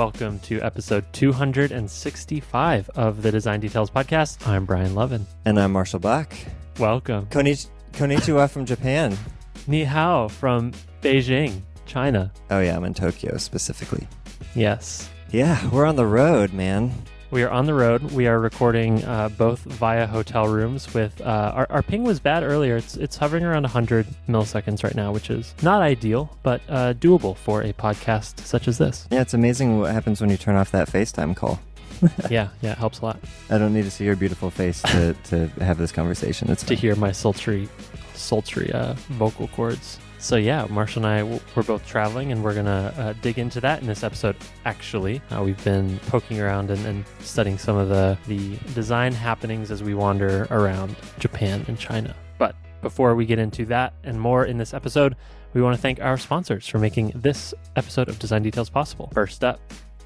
welcome to episode 265 of the Design Details Podcast. I'm Brian Lovin. And I'm Marshall Bach. Welcome. Konich- konnichiwa from Japan. Ni hao from Beijing, China. Oh, yeah, I'm in Tokyo specifically. Yes. Yeah, we're on the road, man. We are on the road. We are recording uh, both via hotel rooms. With uh, our, our ping was bad earlier. It's it's hovering around 100 milliseconds right now, which is not ideal, but uh, doable for a podcast such as this. Yeah, it's amazing what happens when you turn off that FaceTime call. yeah, yeah, it helps a lot I don't need to see your beautiful face to, to have this conversation. It's to hear my sultry, sultry uh, vocal cords. So yeah, Marshall and I we're both traveling, and we're gonna uh, dig into that in this episode. Actually, uh, we've been poking around and, and studying some of the the design happenings as we wander around Japan and China. But before we get into that and more in this episode, we want to thank our sponsors for making this episode of Design Details possible. First up.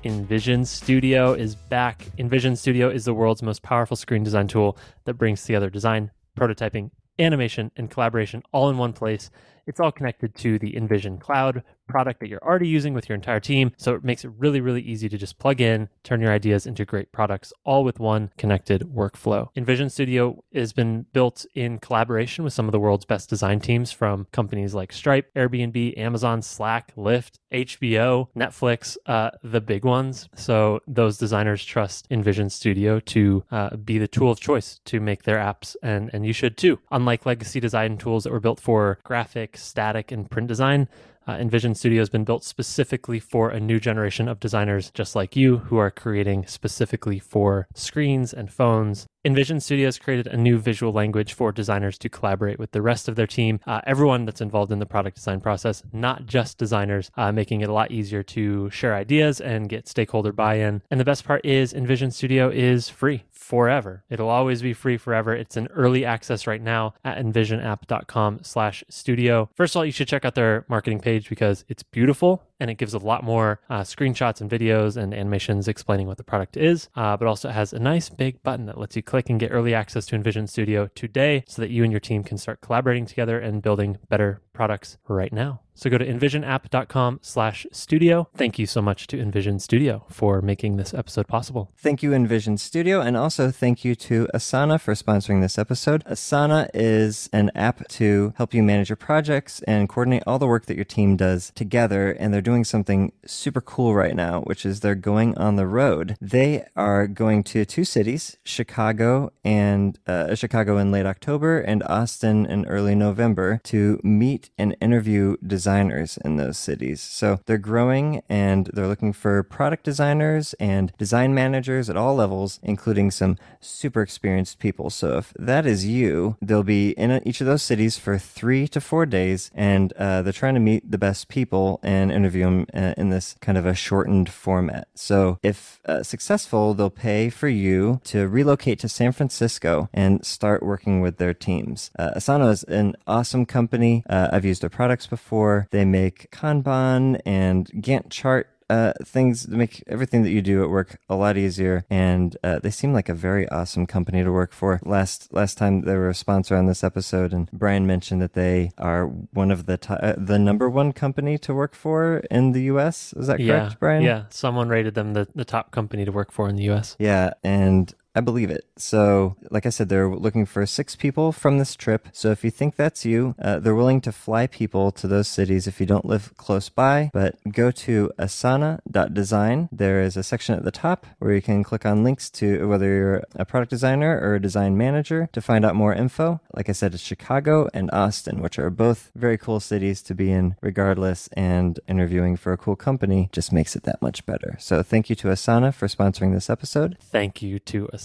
InVision Studio is back. InVision Studio is the world's most powerful screen design tool that brings together design, prototyping, animation, and collaboration all in one place. It's all connected to the InVision Cloud product that you're already using with your entire team. So it makes it really, really easy to just plug in, turn your ideas into great products, all with one connected workflow. InVision Studio has been built in collaboration with some of the world's best design teams from companies like Stripe, Airbnb, Amazon, Slack, Lyft, HBO, Netflix, uh, the big ones. So those designers trust InVision Studio to uh, be the tool of choice to make their apps, and, and you should too. Unlike legacy design tools that were built for graphic, static, and print design, uh, InVision Studio has been built specifically for a new generation of designers just like you who are creating specifically for screens and phones. InVision Studio has created a new visual language for designers to collaborate with the rest of their team, uh, everyone that's involved in the product design process, not just designers, uh, making it a lot easier to share ideas and get stakeholder buy in. And the best part is, InVision Studio is free forever. It'll always be free forever. It's an early access right now at invisionapp.com slash studio. First of all, you should check out their marketing page because it's beautiful and it gives a lot more uh, screenshots and videos and animations explaining what the product is, uh, but also it has a nice big button that lets you click and get early access to InVision Studio today so that you and your team can start collaborating together and building better products right now. So go to invisionapp.com slash studio. Thank you so much to InVision Studio for making this episode possible. Thank you, InVision Studio, and also thank you to Asana for sponsoring this episode. Asana is an app to help you manage your projects and coordinate all the work that your team does together. And they're doing something super cool right now, which is they're going on the road. They are going to two cities, Chicago and uh, Chicago in late October and Austin in early November, to meet and interview designers in those cities. So they're growing and they're looking for product designers and design managers at all levels, including some super experienced people. So if that is you, they'll be in each of those cities for three to four days, and uh, they're trying to meet the best people and interview them uh, in this kind of a shortened format. So if uh, successful, they'll pay for you to relocate to San Francisco and start working with their teams. Uh, Asana is an awesome company. Uh, I've used their products before. They make Kanban and Gantt chart uh, things to make everything that you do at work a lot easier. And uh, they seem like a very awesome company to work for. Last last time they were a sponsor on this episode, and Brian mentioned that they are one of the to- uh, the number one company to work for in the U.S. Is that correct, yeah, Brian? Yeah, someone rated them the, the top company to work for in the U.S. Yeah, and I believe it. So, like I said, they're looking for six people from this trip. So, if you think that's you, uh, they're willing to fly people to those cities if you don't live close by. But go to asana.design. There is a section at the top where you can click on links to whether you're a product designer or a design manager to find out more info. Like I said, it's Chicago and Austin, which are both very cool cities to be in regardless. And interviewing for a cool company just makes it that much better. So, thank you to Asana for sponsoring this episode. Thank you to Asana.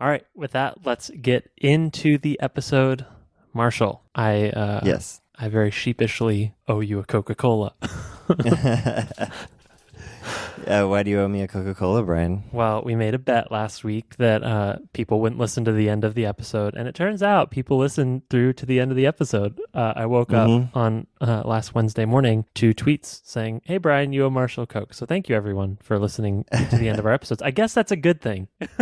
All right, with that, let's get into the episode. Marshall, I uh, Yes. I very sheepishly owe you a Coca Cola. Uh, why do you owe me a Coca Cola, Brian? well, we made a bet last week that uh, people wouldn't listen to the end of the episode, and it turns out people listened through to the end of the episode. Uh, I woke up Mhm. on uh, last Wednesday morning to tweets saying, "Hey, Brian, you owe Marshall Coke." So thank you everyone for listening to the end of our episodes. I guess that's a good thing.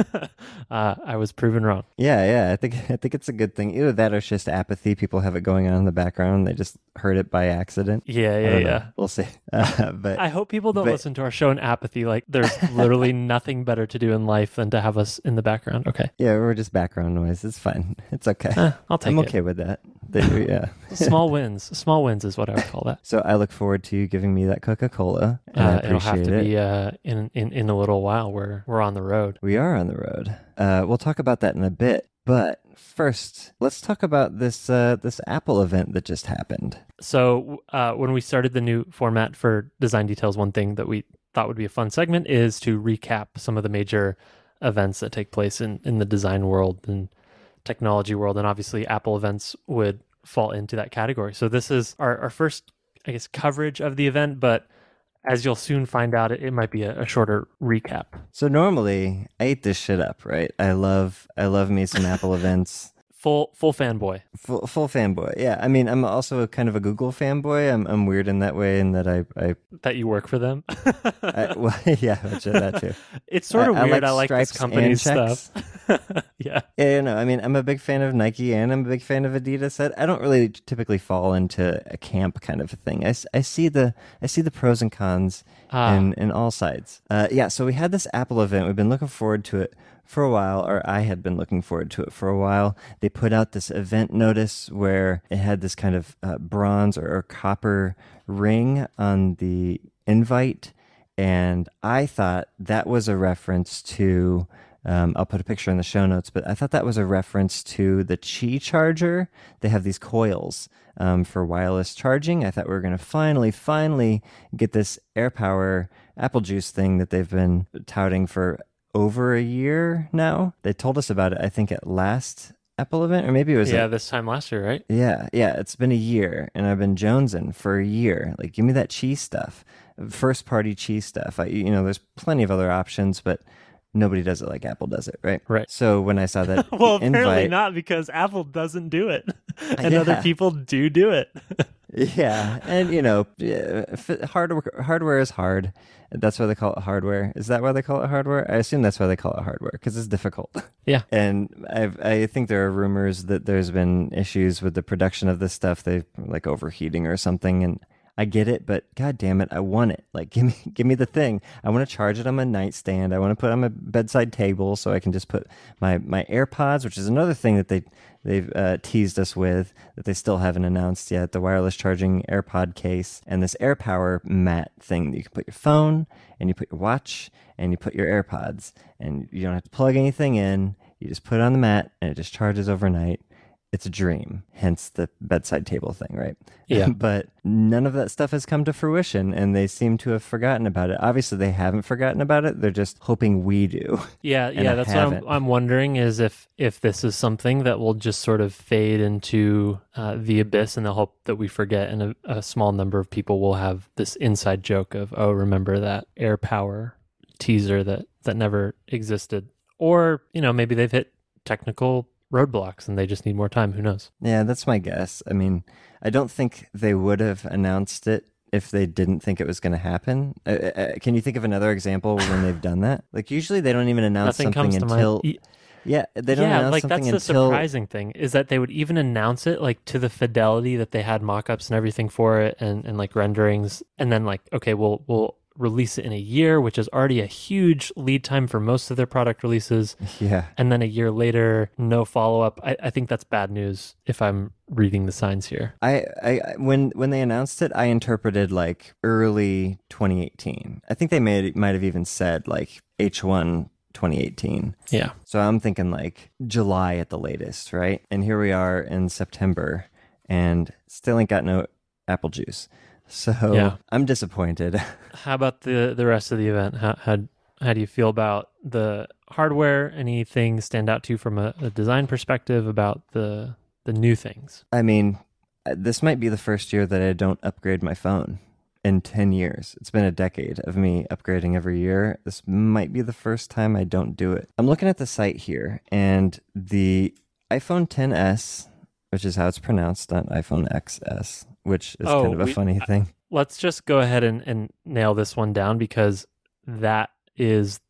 uh, I was proven wrong. Yeah, yeah. I think I think it's a good thing. Either that or it's just apathy. People have it going on in the background. They just heard it by accident. Yeah, I yeah, know. yeah. We'll see. Uh, but I hope people don't but- listen to our show and genuine apathy. Like there's literally nothing better to do in life than to have us in the background. Okay. Yeah, we're just background noise. It's fine. It's okay. Eh, I'll take I'm it. okay with that. They- yeah. Small wins. Small wins is what I would call that. So I look forward to you giving me that Coca Cola, and I Uh, it'll have to it. be uh, in, in in a little while. We're we're on the road. We are on the road. Uh, we'll talk about that in a bit. But first, let's talk about this uh, this Apple event that just happened. So uh, when we started the new format for Design Details, one thing that we thought would be a fun segment is to recap some of the major events that take place in, in the design world and technology world. And obviously, Apple events would fall into that category. So this is our, our first, I guess, coverage of the event. But as you'll soon find out, it, might be a, a shorter recap. So normally I eat this shit up, right? I love I love me some Apple events. Full full fanboy. Full, full fanboy. Yeah, I mean, I'm also kind of a Google fanboy. I'm I'm weird in that way, in that I I, That you work for them. I well, yeah, which, that too. it's sort of I- I weird. like I like this stripes and stuff. yeah. Yeah, you know, I mean, I'm a big fan of Nike and I'm a big fan of Adidas. I, I don't really typically fall into a camp kind of a thing. I, I see the I see the pros and cons Ah. in in all sides. Uh, yeah, so we had this Apple event. We've been looking forward to it for a while, or I had been looking forward to it for a while. They put out this event notice where it had this kind of uh, bronze or, or copper ring on the invite, and I thought that was a reference to. Um, I'll put a picture in the show notes, but I thought that was a reference to the Qi charger. They have these coils um, for wireless charging. I thought we were going to finally, finally get this AirPower Apple Juice thing that they've been touting for over a year now. They told us about it, I think, at last Apple event, or maybe it was yeah, at this time last year, right? yeah, yeah, it's been a year, and I've been jonesing for a year. Like, give me that cheese stuff, first party cheese stuff. I, you know, there's plenty of other options, but nobody does it like Apple does it, right? Right. So when I saw that well, apparently invite, not because Apple doesn't do it, and Yeah. other people do do it. yeah, and you know, hardware hardware is hard. That's why they call it hardware. Is that why they call it hardware? I assume that's why they call it hardware because it's difficult. Yeah. And I've, I think there are rumors that there's been issues with the production of this stuff. They like overheating or something. And I get it, but god damn it, I want it. Like give me give me the thing. I want to charge it on my nightstand. I want to put it on my bedside table so I can just put my my AirPods, which is another thing that they they've uh, teased us with that they still haven't announced yet. The wireless charging AirPod case and this AirPower mat thing that you can put your phone and you put your watch and you put your AirPods and you don't have to plug anything in. You just put it on the mat and it just charges overnight. It's a dream, hence the bedside table thing, right? Yeah. but none of that stuff has come to fruition and they seem to have forgotten about it. Obviously, they haven't forgotten about it. They're just hoping we do. Yeah, yeah. That's what I'm. I'm wondering is if if this is something that will just sort of fade into uh, the abyss, and they'll hope that we forget, and a, a small number of people will have this inside joke of, oh, remember that Air Power teaser that that never existed, or you know maybe they've hit technical roadblocks and they just need more time. Who knows? Yeah, that's my guess. I mean, I don't think they would have announced it if they didn't think it was going to happen. Uh, uh, can you think of another example when they've done that? Like usually they don't even announce Nothing something comes until mind. Yeah, they don't yeah, like that's the until surprising thing is that they would even announce it like to the fidelity that they had mock-ups and everything for it and, and like renderings and then like okay we'll we'll release it in a year which is already a huge lead time for most of their product releases yeah. and then a year later no follow-up I, I think that's bad news if i'm reading the signs here I, I I- when when they announced it, I interpreted like early 2018. I think they made might have even said like H1 2018. yeah So I'm thinking like July at the latest, right? And here we are in September and still ain't got no apple juice. So Yeah. I'm disappointed. how about the the rest of the event how how, how do you feel about the hardware anything stand out to you from a, a design perspective about the the new things I mean, uh, this might be the first year that I don't upgrade my phone in 10 years. It's been a decade of me upgrading every year. This might be the first time I don't do it. I'm looking at the site here, and the iPhone 10s, which is how it's pronounced, not iPhone XS, which is Oh, kind of a we- funny thing. let's just go ahead and, and nail this one down because that is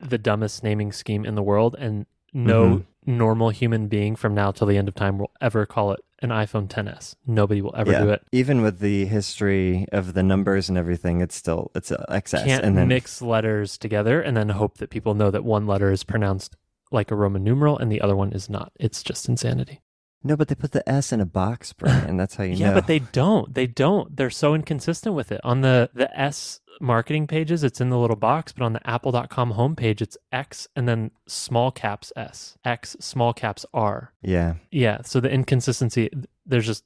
the dumbest naming scheme in the world and no Mhm. normal human being from now till the end of time will ever call it an iPhone 10s. Nobody will ever Yeah. do it. Even with the history of the numbers and everything, it's still it's XS. Can't and then mix letters together and then hope that people know that one letter is pronounced like a Roman numeral and the other one is not. It's just insanity. No, but they put the S in a box, Brian, and that's how you know. yeah, know. but they don't. They don't. They're so inconsistent with it. On the the S marketing pages, it's in the little box, but on the apple.com homepage, it's X and then small caps S. X small caps R. yeah, Yeah, so the inconsistency there's just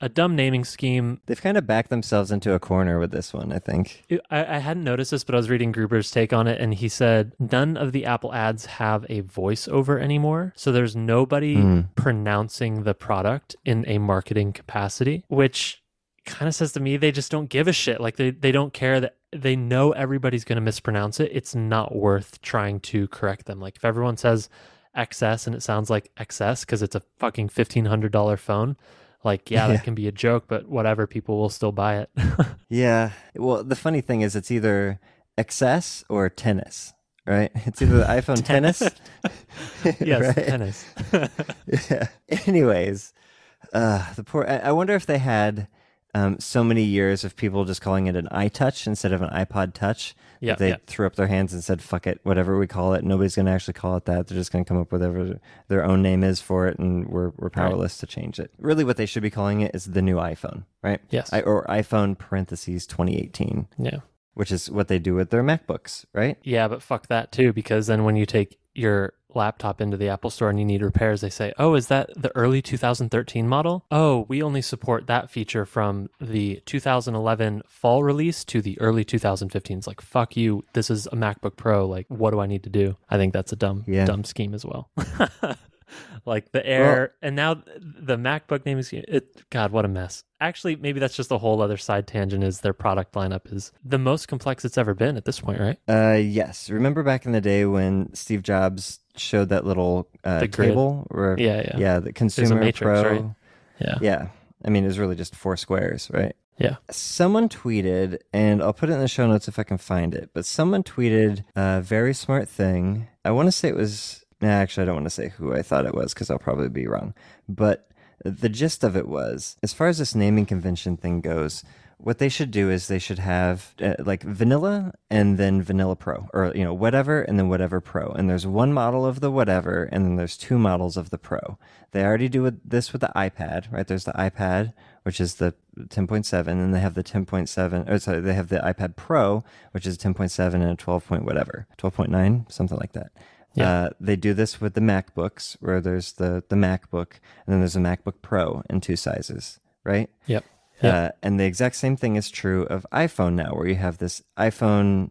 a dumb naming scheme. they've kind of backed themselves into a corner with this one. I think. I, I hadn't noticed this, but I was reading Gruber's take on it, and he said none of the Apple ads have a voiceover anymore. So there's nobody Mm. pronouncing the product in a marketing capacity, which kind of says to me they just don't give a shit. Like they, they don't care that they know everybody's going to mispronounce it. It's not worth trying to correct them. Like if everyone says XS and it sounds like XS because it's a fucking $1,500 phone, like, yeah, Yeah. that can be a joke, but whatever, people will still buy it. Yeah. Well, the funny thing is, it's either excess or tennis, right? It's either the iPhone tennis. yes, tennis. yeah. Anyways, uh, the poor. I, I wonder if they had um, so many years of people just calling it an iTouch instead of an iPod Touch. Yeah, they yeah. threw up their hands and said, "Fuck it, whatever we call it, nobody's going to actually call it that. They're just going to come up with whatever their own name is for it, and we're we're powerless to change it." Really, what they should be calling it is the new iPhone, right? Yes. I, or iPhone parentheses 2018, yeah. which is what they do with their MacBooks, right? Yeah, but fuck that too, because then when you take your laptop into the Apple store and you need repairs, they say, oh, is that the early 2013 model? Oh, we only support that feature from the 2011 fall release to the early 2015. It's like, fuck you. This is a MacBook Pro. Like, what do I need to do? I think that's a dumb, Yeah. dumb scheme as well. like the Air, and now the MacBook name is, it, God, what a mess. Actually, maybe that's just a whole other side tangent is their product lineup is the most complex it's ever been at this point, right? Uh, yes. Remember back in the day when Steve Jobs showed that little uh, The table? Where, Yeah, yeah. yeah, the consumer matrix, pro. right? Yeah. Yeah. I mean, it was really just four squares, right? Yeah. Someone tweeted, and I'll put it in the show notes if I can find it, but someone tweeted a very smart thing. I want to say it was, nah, actually, I don't want to say who I thought it was because I'll probably be wrong. But the gist of it was as far as this naming convention thing goes, what they should do is they should have uh, like vanilla and then vanilla pro or you know whatever and then whatever pro and there's one model of the whatever and then there's two models of the pro they already do this with the ipad right there's the ipad which is the 10.7 and they have the 10.7 or sorry they have the ipad pro which is 10.7 and a 12 point whatever 12.9 something like that Yeah. uh, they do this with the MacBooks, where there's the the MacBook, and then there's a MacBook Pro in two sizes, right? Yep. Yep. Uh, and the exact same thing is true of iPhone now, where you have this iPhone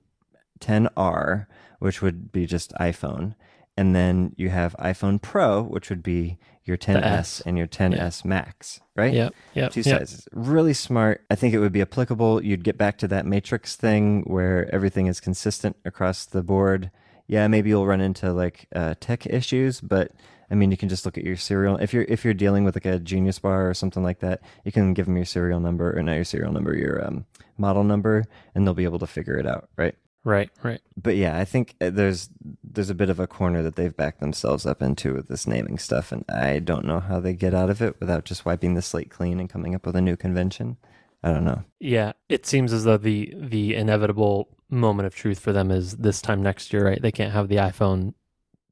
10R, which would be just iPhone, and then you have iPhone Pro, which would be your 10s and your 10s Max, right? Yep. Yep. Two yep. sizes. Really smart. I think it would be applicable. You'd get back to that matrix thing where everything is consistent across the board. Yeah, maybe you'll run into like uh, tech issues, but I mean, you can just look at your serial. If you're if you're dealing with like a Genius Bar or something like that, you can give them your serial number or not your serial number, your um, model number, and they'll be able to figure it out, right? Right. Right. But yeah, I think uh, there's there's a bit of a corner that they've backed themselves up into with this naming stuff, and I don't know how they get out of it without just wiping the slate clean and coming up with a new convention. I don't know. Yeah. It seems as though the the inevitable moment of truth for them is this time next year, right? They can't have the iPhone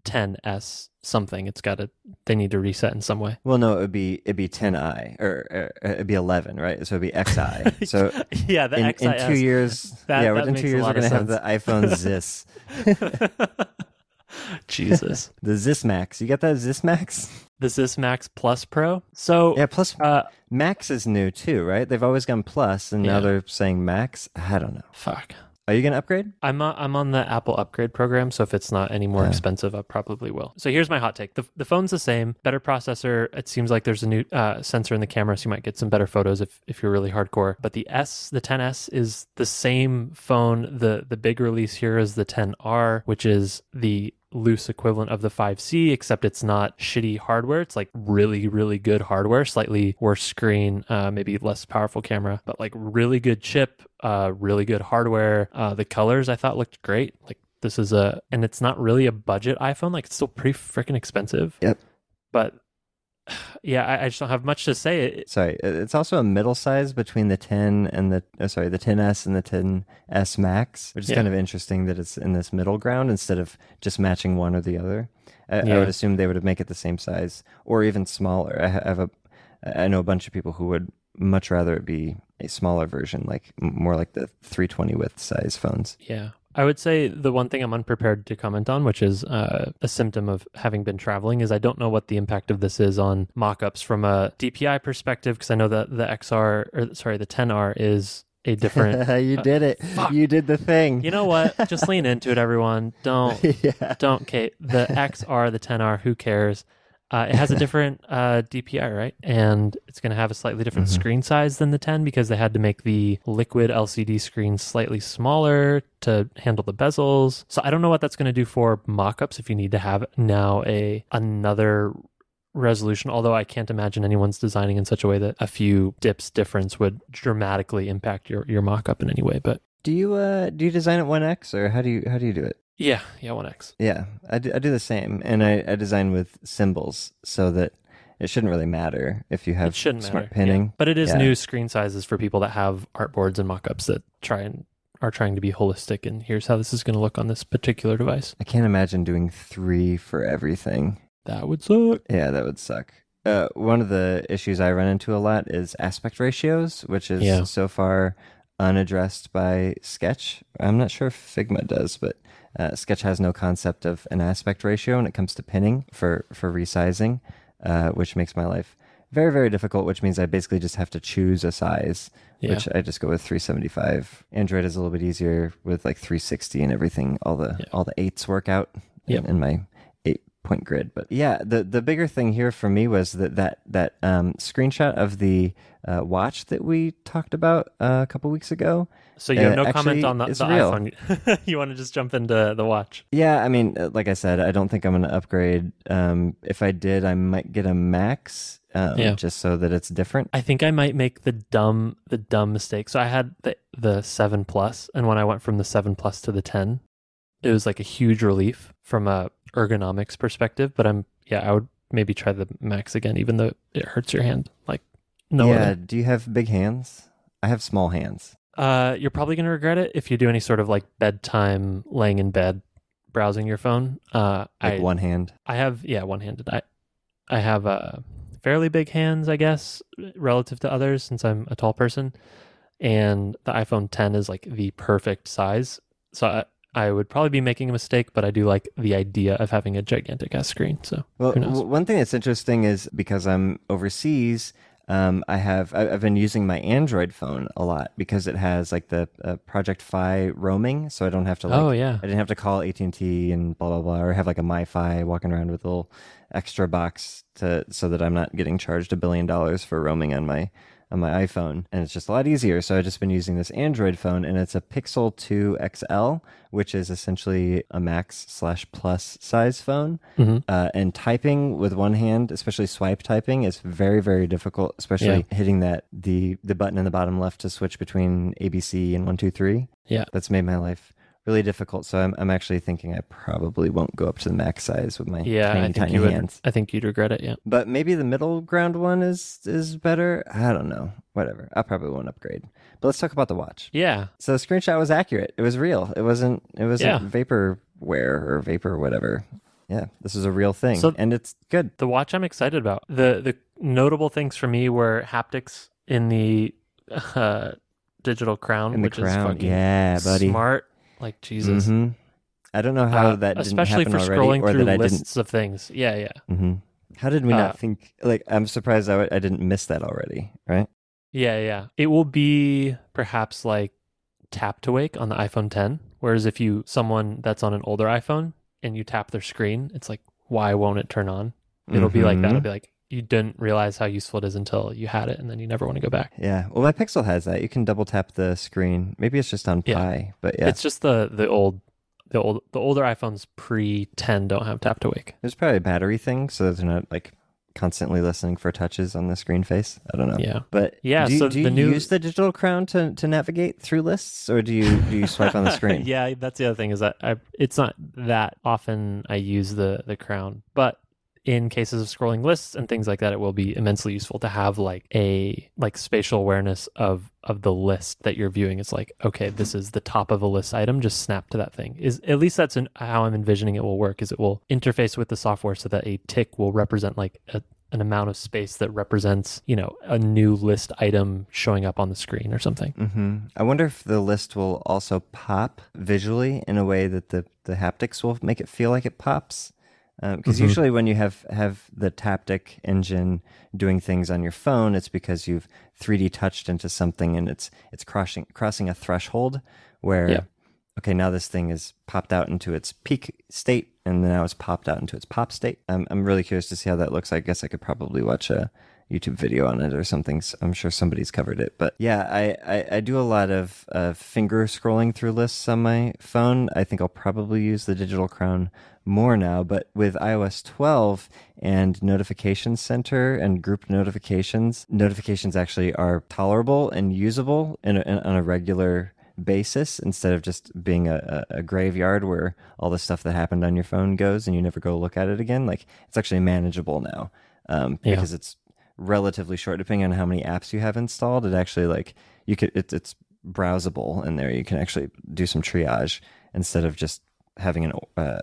10s something. It's got to. They need to reset in some way. Well, no, it would be it'd be 10i or, or it'd be 11, right? So it'd be XI. So yeah, the in, in two years, That- yeah, that in two years we're gonna have the iPhone Zis, Jesus. the Zis Max. You got that Zis Max? The Zis Max Plus Pro. So Yeah. Plus, uh Max is new too, right? They've always gone Plus, and now they're saying Max. I don't know. fuck. Are you gonna upgrade? I'm uh, I'm on the Apple upgrade program, so if it's not any more Yeah. expensive, I probably will. So here's my hot take: the the phone's the same, better processor. It seems like there's a new uh, sensor in the camera, so you might get some better photos if if you're really hardcore. But the S, the 10s, is the same phone. the The big release here is the 10R, which is the loose equivalent of the 5C, except it's not shitty hardware. It's like really, really good hardware, slightly worse screen, uh, maybe less powerful camera, but like really good chip, uh, really good hardware. Uh, the colors I thought looked great. Like this is a, and it's not really a budget iPhone. Like it's still pretty freaking expensive. Yep. But yeah, I, I just don't have much to say. It, Sorry, it's also a middle size between the 10 and the oh, sorry the 10s and the 10s Max, which is Yeah. kind of interesting that it's in this middle ground instead of just matching one or the other. I, I would assume they would make it the same size or even smaller. I have a I know a bunch of people who would much rather it be a smaller version, like more like the 320 width size phones. Yeah. I would say the one thing I'm unprepared to comment on, which is uh, a symptom of having been traveling, is I don't know what the impact of this is on mockups from a DPI perspective, because I know that the XR, or sorry, the 10R is a different. you uh, did it. fuck. You did the thing. you know what? Just lean into it, everyone. Don't, yeah. don't, Kate. The XR, the 10R, who cares? Uh, it has a different uh, DPI, right? And it's going to have a slightly different Mhm. screen size than the 10 because they had to make the liquid LCD screen slightly smaller to handle the bezels. So I don't know what that's going to do for mockups if you need to have now a another resolution although i can't imagine anyone's designing in such a way that a few dips difference would dramatically impact your your mockup in any way but Do you uh do you design at 1x or how do you how do you do it? Yeah yeah 1x Yeah, I do, I do the same, and I, I design with symbols so that it shouldn't really matter if you have smart matter pinning. yeah. but it is Yeah. new screen sizes for people that have artboards and mockups that try and are trying to be holistic and here's how this is going to look on this particular device I can't imagine doing three for everything. that would suck Yeah, that would suck. Uh, one of the issues I run into a lot is aspect ratios, which is Yeah. so far unaddressed by Sketch. I'm not sure if Figma does, but uh, Sketch has no concept of an aspect ratio when it comes to pinning for for resizing, uh, which makes my life very very difficult. Which means I basically just have to choose a size, yeah which I just go with 375. Android is a little bit easier with like 360 and everything. All the Yeah. all the eights work out in, Yep. in my eight point grid. But yeah, the the bigger thing here for me was that that that um, screenshot of the uh, watch that we talked about uh, a couple weeks ago. So you have uh, no comment on the, it's the real. iphone you want to just jump into the watch Yeah, I mean, uh, like I said, I don't think I'm going to upgrade. Um, if I did, I might get a max, um, Yeah. just so that it's different. I think I might make the dumb the dumb mistake. So I had the the seven plus, and when I went from the seven plus to the ten, it was like a huge relief from a ergonomics perspective. But I'm yeah, I would maybe try the max again, even though it hurts your hand. Like no yeah. other. Do you have big hands? I have small hands. Uh, you're probably gonna regret it if you do any sort of like bedtime laying in bed browsing your phone. Uh, Like I one hand. I have yeah one handed. I I have uh fairly big hands, I guess, relative to others since I'm a tall person, and the iPhone 10 is like the perfect size. So I I would probably be making a mistake, but I do like the idea of having a gigantic ass screen. So Well, one thing that's interesting is because I'm overseas, um, I have I've been using my Android phone a lot because it has like the uh, Project Fi roaming, so I don't have to like oh yeah, I didn't have to call AT and T and blah blah blah, or have like a MiFi walking around with a little extra box to so that I'm not getting charged a billion dollars for roaming on my on my iPhone, and it's just a lot easier. So I've just been using this Android phone, and it's a Pixel 2 XL, which is essentially a Max slash Plus size phone. hmm Uh, and typing with one hand, especially swipe typing, is very very difficult. Especially hitting that the the button in the bottom left to switch between ABC and one two three yeah. that's made my life really difficult. So I'm, I'm actually thinking I probably won't go up to the max size with my Yeah, tiny, I think tiny you would. hands. I think you'd regret it. Yeah. But maybe the middle ground one is is better. I don't know. Whatever. I probably won't upgrade. But let's talk about the watch. Yeah. So the screenshot was accurate. It was real. It wasn't. It wasn't Yeah. vaporware or vapor whatever. Yeah, this is a real thing, So- and it's good. The watch I'm excited about. The the notable things for me were haptics in the uh, digital crown, In the which is crown, fucking yeah, buddy. smart. Like Jesus. Mhm. I don't know how Uh, that didn't especially happen for already, scrolling or through that I didn't lists of things. Yeah, yeah, hmm How did we Uh, not think? Like, I'm surprised I, I didn't miss that already. Right? yeah, yeah. It will be perhaps like tap to wake on the iPhone 10. Whereas if you someone that's on an older iPhone and you tap their screen, it's like, why won't it turn on? It'll be like that. It'll be like you didn't realize how useful it is until you had it, and then you never want to go back. Yeah. Well, my Pixel has that. You can double tap the screen. Maybe it's just on Yeah. Pie, but yeah, It's just the the old. The old, the older iPhones pre 10 don't have tap to wake. there's probably a battery thing, so they're not like constantly listening for touches on the screen face. I don't know. Yeah, But Yeah, do you, so do you new- use the digital crown to, to navigate through lists, or do you do you swipe on the screen? yeah, that's the other thing is that I, it's not that often I use the the crown, but in cases of scrolling lists and things like that, it will be immensely useful to have like a like spatial awareness of of the list that you're viewing. It's like, okay, this is the top of a list item. Just snap to that thing. Is at least that's an, how I'm envisioning it will work. Is it will interface with the software so that a tick will represent like a, an amount of space that represents, you know, a new list item showing up on the screen or something. Mm-hmm. I wonder if the list will also pop visually in a way that the, the haptics will make it feel like it pops. Because Mhm. usually when you have, have the Taptic engine doing things on your phone, it's because you've 3D touched into something and it's it's crossing crossing a threshold where Yeah. okay now this thing is popped out into its peak state and now it's popped out into its pop state. I'm I'm really curious to see how that looks. I guess I could probably watch a YouTube video on it or something. I'm sure somebody's covered it. But yeah, I, I, I do a lot of uh, finger scrolling through lists on my phone. I think I'll probably use the Digital Crown more now. But with iOS 12 and Notification Center and group notifications, notifications actually are tolerable and usable in a, in, on a regular basis instead of just being a, a, graveyard where all the stuff that happened on your phone goes and you never go look at it again. Like it's actually manageable now um, Yeah. because it's relatively short depending on how many apps you have installed it actually like you could it, it's browsable in there you can actually do some triage instead of just having an uh,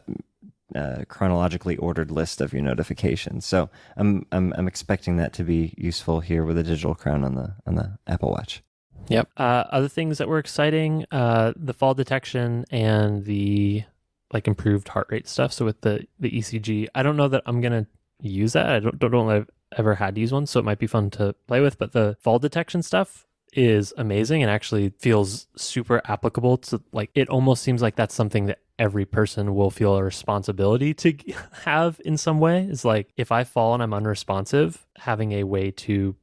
uh, chronologically ordered list of your notifications so I'm, I'm i'm expecting that to be useful here with the digital crown on the on the apple watch Yep. Uh, other things that were exciting, uh, the fall detection and the like improved heart rate stuff. So with the the ECG, I don't know that I'm gonna use that. I don't don't I've ever had to use one, so it might be fun to play with. But the fall detection stuff is amazing and actually feels super applicable to like it almost seems like that's something that every person will feel a responsibility to have in some way is like if i fall and i'm unresponsive having a way to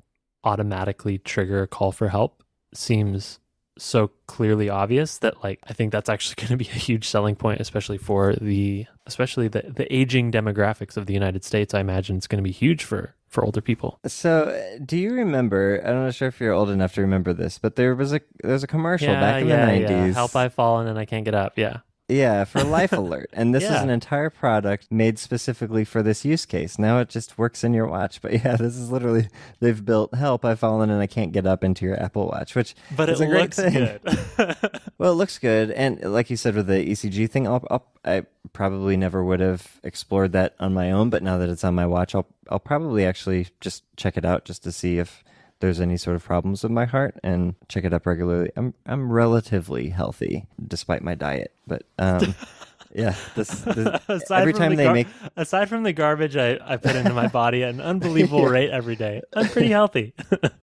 automatically trigger a call for help seems so clearly obvious that like I think that's actually going to be a huge selling point, especially for the especially the the aging demographics of the United States. I imagine it's going to be huge for for older people. so uh, do you remember i'm not sure if you're old enough to remember this but there was a there was a commercial back in yeah, the 90s yeah. Help! I've fallen and I can't get up. Yeah, Yeah, for Life Alert. And this is an entire product made specifically for this use case. Now it just works in your watch. But yeah, this is literally, they've built help, I've fallen and I can't get up into your Apple Watch, which but is it a great looks thing. good. Well, it looks good. And like you said with the ECG thing, I'll, I'll, I probably never would have explored that on my own. But now that it's on my watch, I'll, I'll probably actually just check it out just to see if there's any sort of problems with my heart and check it up regularly. I'm, I'm relatively healthy despite my diet. But, um, yeah, this, this Aside every from time the they gar- make aside from the garbage I, I put into my body at an unbelievable Yeah. rate every day, I'm pretty healthy.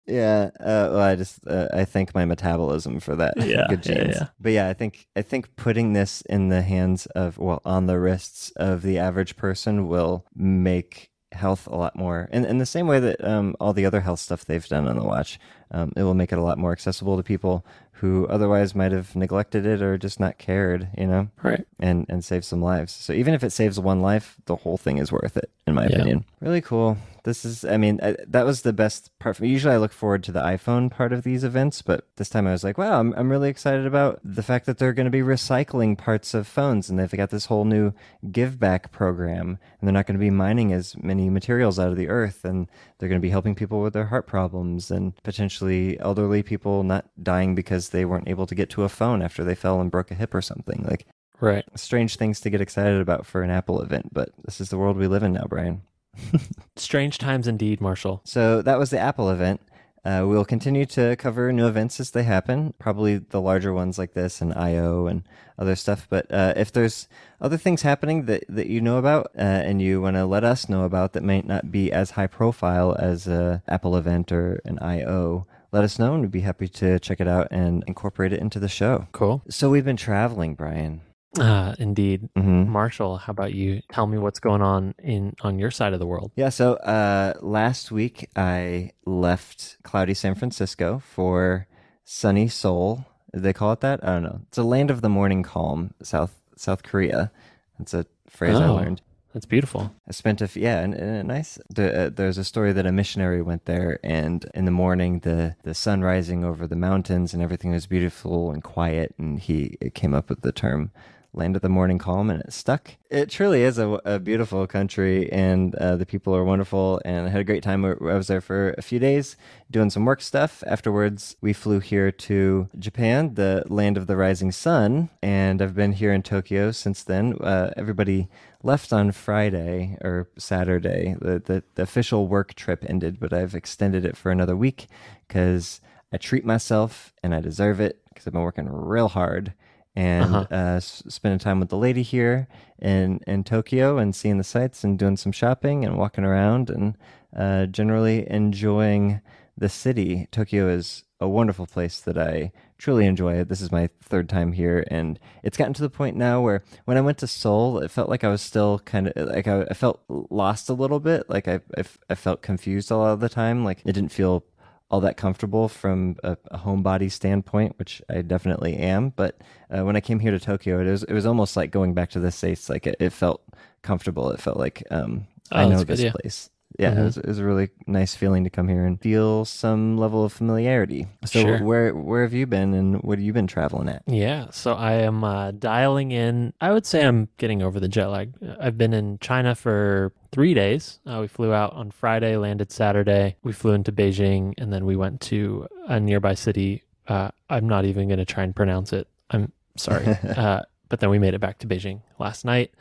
Yeah, uh, well, I just uh, I thank my metabolism for that. Yeah, good yeah, genes. yeah. But yeah, I think I think putting this in the hands of well, on the wrists of the average person will make health a lot more. And in the same way that um, all the other health stuff they've done on the watch, um, it will make it a lot more accessible to people who otherwise might have neglected it or just not cared. You know, right. and and save some lives. So even if it saves one life, the whole thing is worth it, in my Yeah. opinion. Really cool. This is, I mean, I, that was the best part. For me. Usually, I look forward to the iPhone part of these events, but this time I was like, wow, I'm I'm really excited about the fact that they're going to be recycling parts of phones, and they've got this whole new give back program, and they're not going to be mining as many materials out of the earth, and they're going to be helping people with their heart problems, and potentially elderly people not dying because they weren't able to get to a phone after they fell and broke a hip or something. Like Right. strange things to get excited about for an Apple event, but this is the world we live in now, Brian. Strange times indeed, Marshall. So that was the Apple event. Uh, we'll continue to cover new events as they happen, probably the larger ones like this and I/O and other stuff. But uh, if there's other things happening that, that you know about uh, and you want to let us know about that might not be as high profile as a Apple event or an I/O, let us know and we'd be happy to check it out and incorporate it into the show. Cool. So we've been traveling, Brian. Uh, indeed. Mm-hmm. Marshall, how about you tell me what's going on in on your side of the world? Yeah, so uh, last week I left cloudy San Francisco for sunny Seoul. They call it that? I don't know. It's a land of the morning calm, South South Korea. That's a phrase I Oh. learned. That's beautiful. I spent a yeah, and, and a nice. The, uh, there's a story that a missionary went there, and in the morning, the the sun rising over the mountains, and everything was beautiful and quiet, and he it came up with the term land of the morning calm, and it stuck. It truly is a, a beautiful country, and uh, the people are wonderful. And I had a great time. I was there for a few days doing some work stuff. Afterwards, we flew here to Japan, the land of the rising sun, and I've been here in Tokyo since then. Uh, everybody left on Friday or Saturday. The, the, the official work trip ended, but I've extended it for another week because I treat myself and I deserve it because I've been working real hard and uh-huh. uh, spending time with the lady here in in Tokyo and seeing the sights and doing some shopping and walking around and uh, generally enjoying the city. Tokyo is a wonderful place that I truly enjoy. This is my third time here, and it's gotten to the point now where when I went to Seoul, it felt like I was still kind of like I, I felt lost a little bit. Like I, I, I felt confused a lot of the time. Like it didn't feel all that comfortable from a, a homebody standpoint, which I definitely am. But uh, when I came here to Tokyo, it was it was almost like going back to the states. Like it, it felt comfortable. It felt like um, oh, I know this good, yeah. place. Yeah, mm-hmm. it, was, it, was, a really nice feeling to come here and feel some level of familiarity. So, sure. where where have you been, and what have you been traveling at? Yeah, so I am uh, dialing in. I would say I'm getting over the jet lag. I've been in China for three days. Uh, we flew out on Friday, landed Saturday. We flew into Beijing, and then we went to a nearby city. Uh, I'm not even going to try and pronounce it. I'm sorry. uh, but then we made it back to Beijing last night.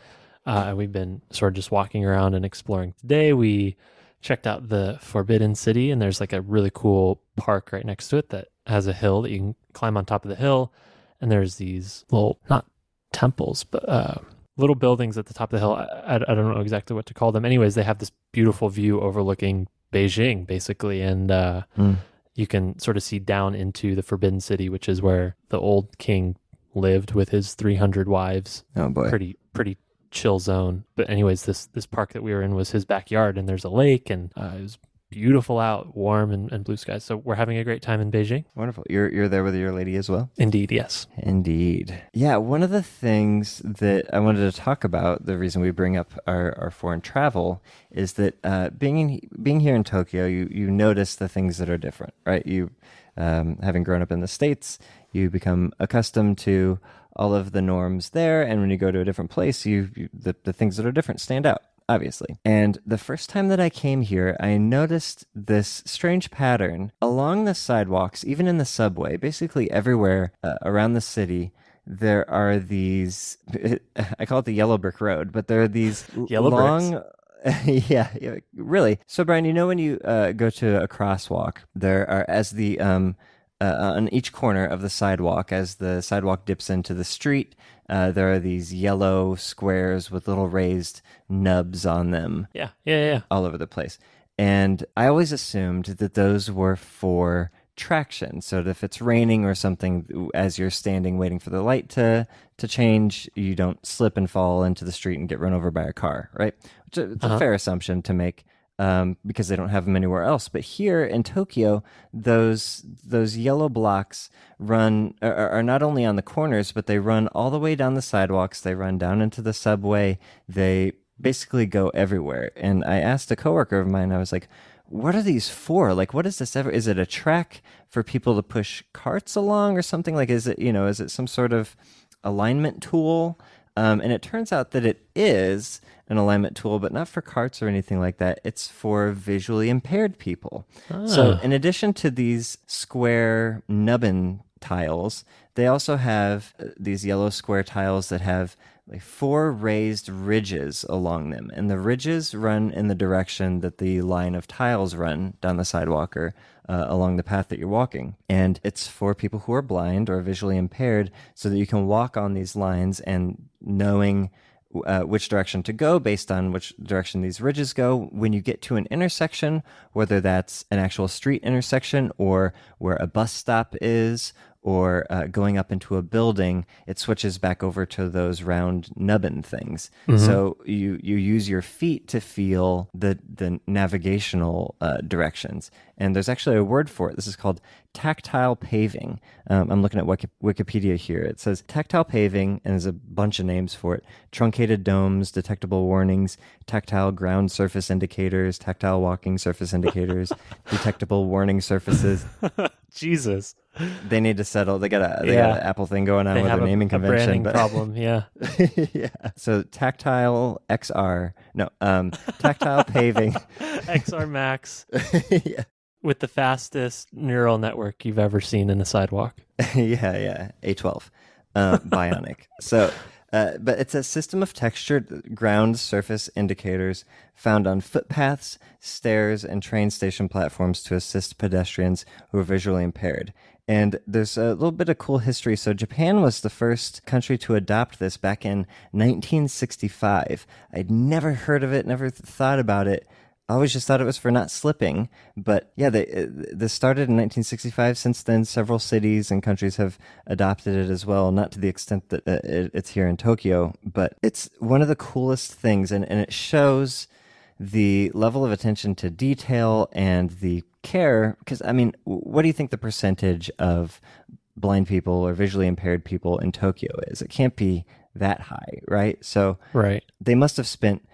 Uh, we've been sort of just walking around and exploring today. We checked out the Forbidden City, and there's like a really cool park right next to it that has a hill that you can climb on top of the hill. And there's these little, not temples, but uh, little buildings at the top of the hill. I, I, don't know exactly what to call them. Anyways, they have this beautiful view overlooking Beijing, basically, and uh, mm. you can sort of see down into the Forbidden City, which is where the old king lived with his 300 wives. Oh boy, pretty pretty chill zone. But anyways, this this park that we were in was his backyard, and there's a lake, and uh, it was beautiful out, warm and, and blue skies. So we're having a great time in Beijing. Wonderful. You're you're there with your lady as well? Indeed, yes. Indeed. Yeah, one of the things that I wanted to talk about, the reason we bring up our, our foreign travel is that uh, being in, being here in Tokyo, you you notice the things that are different, right? You um, having grown up in the states, you become accustomed to all of the norms there, and when you go to a different place, you, you the the things that are different stand out obviously. And the first time that I came here, I noticed this strange pattern along the sidewalks, even in the subway, basically everywhere uh, around the city. There are these, I call it the yellow brick road, but there are these yellow long, yeah, yeah, really. So, Brian, you know when you uh, go to a crosswalk, there are as the um, uh, on each corner of the sidewalk, as the sidewalk dips into the street, uh, there are these yellow squares with little raised nubs on them. Yeah, yeah, yeah. All over the place. And I always assumed that those were for traction. So that if it's raining or something, as you're standing waiting for the light to to change, you don't slip and fall into the street and get run over by a car, right? Which is uh-huh. a fair assumption to make um, because they don't have them anywhere else. But here in Tokyo, those those yellow blocks run are, are, not only on the corners, but they run all the way down the sidewalks. They run down into the subway. They basically go everywhere. And I asked a coworker of mine. I was like. What are these for? Like, what is this ever? Is it a track for people to push carts along or something? Like, is it, you know, is it some sort of alignment tool? Um, and it turns out that it is an alignment tool, but not for carts or anything like that. It's for visually impaired people. Ah. So, in addition to these square nubbin tiles, they also have uh, these yellow square tiles that have like four raised ridges along them. And the ridges run in the direction that the line of tiles run down the sidewalk or uh, along the path that you're walking. And it's for people who are blind or visually impaired so that you can walk on these lines and knowing uh, which direction to go based on which direction these ridges go. When you get to an intersection, whether that's an actual street intersection or where a bus stop is or uh, going up into a building, it switches back over to those round nubbin things. Mm-hmm. So you you use your feet to feel the the navigational uh, directions. And there's actually a word for it. This is called tactile paving. Um, I'm looking at Wiki- Wikipedia here. It says tactile paving, and there's a bunch of names for it truncated domes, detectable warnings, tactile ground surface indicators, tactile walking surface indicators, detectable warning surfaces. Jesus. They need to settle. They got a they Yeah. got an Apple thing going on They with their a, naming a convention. branding but problem. Yeah. yeah. So tactile XR. No, um, tactile paving. XR Max yeah. With the fastest neural network you've ever seen in a sidewalk. yeah, yeah, A12, uh, bionic. so, uh, but it's a system of textured ground surface indicators found on footpaths, stairs, and train station platforms to assist pedestrians who are visually impaired. And there's a little bit of cool history. So, Japan was the first country to adopt this back in 1965. I'd never heard of it, never th- thought about it. I always just thought it was for not slipping, but yeah, they, uh, this started in 1965. Since then, several cities and countries have adopted it as well. Not to the extent that uh, it's here in Tokyo, but it's one of the coolest things, and, and it shows the level of attention to detail and the care. Because I mean, what do you think the percentage of blind people or visually impaired people in Tokyo is? It can't be that high, right? So Right. they must have spent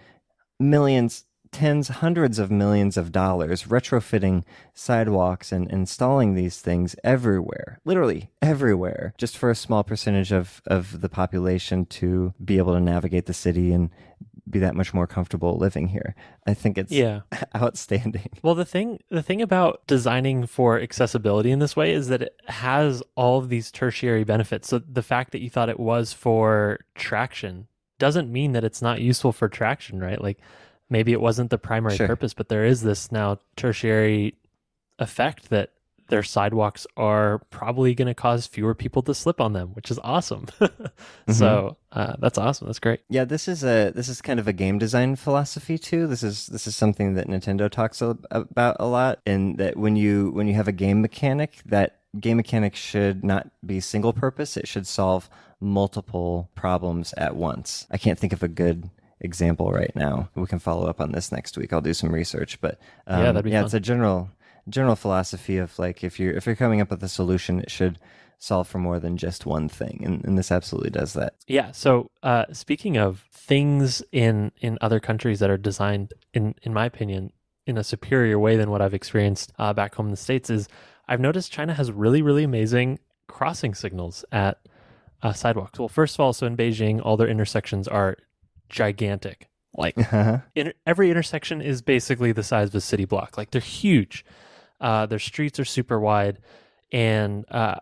millions, tens, hundreds of millions of dollars retrofitting sidewalks and installing these things everywhere, literally everywhere, just for a small percentage of, of the population to be able to navigate the city and be that much more comfortable living here. I think it's Yeah. outstanding. Well, the thing the thing about designing for accessibility in this way is that it has all of these tertiary benefits. So the fact that you thought it was for traction doesn't mean that it's not useful for traction, right? Like maybe it wasn't the primary Sure. purpose, but there is this now tertiary effect that their sidewalks are probably going to cause fewer people to slip on them, which is awesome. So uh, that's awesome. That's great. Yeah, this is a this is kind of a game design philosophy too. This is this is something that Nintendo talks a- about a lot, and that when you when you have a game mechanic, that game mechanic should not be single purpose. It should solve multiple problems at once. I can't think of a good example right now. We can follow up on this next week. I'll do some research, but um, Yeah, that'd be yeah, fun. it's a general general philosophy of like if you're if you're coming up with a solution, it should solve for more than just one thing, and, and this absolutely does that. Yeah. So uh, speaking of things in in other countries that are designed, in in my opinion, in a superior way than what I've experienced uh, back home in the states, is I've noticed China has really really amazing crossing signals at uh, sidewalks. Well, first of all, so in Beijing, all their intersections are gigantic. Like in every intersection is basically the size of a city block. Like they're huge. Uh, their streets are super wide, and uh,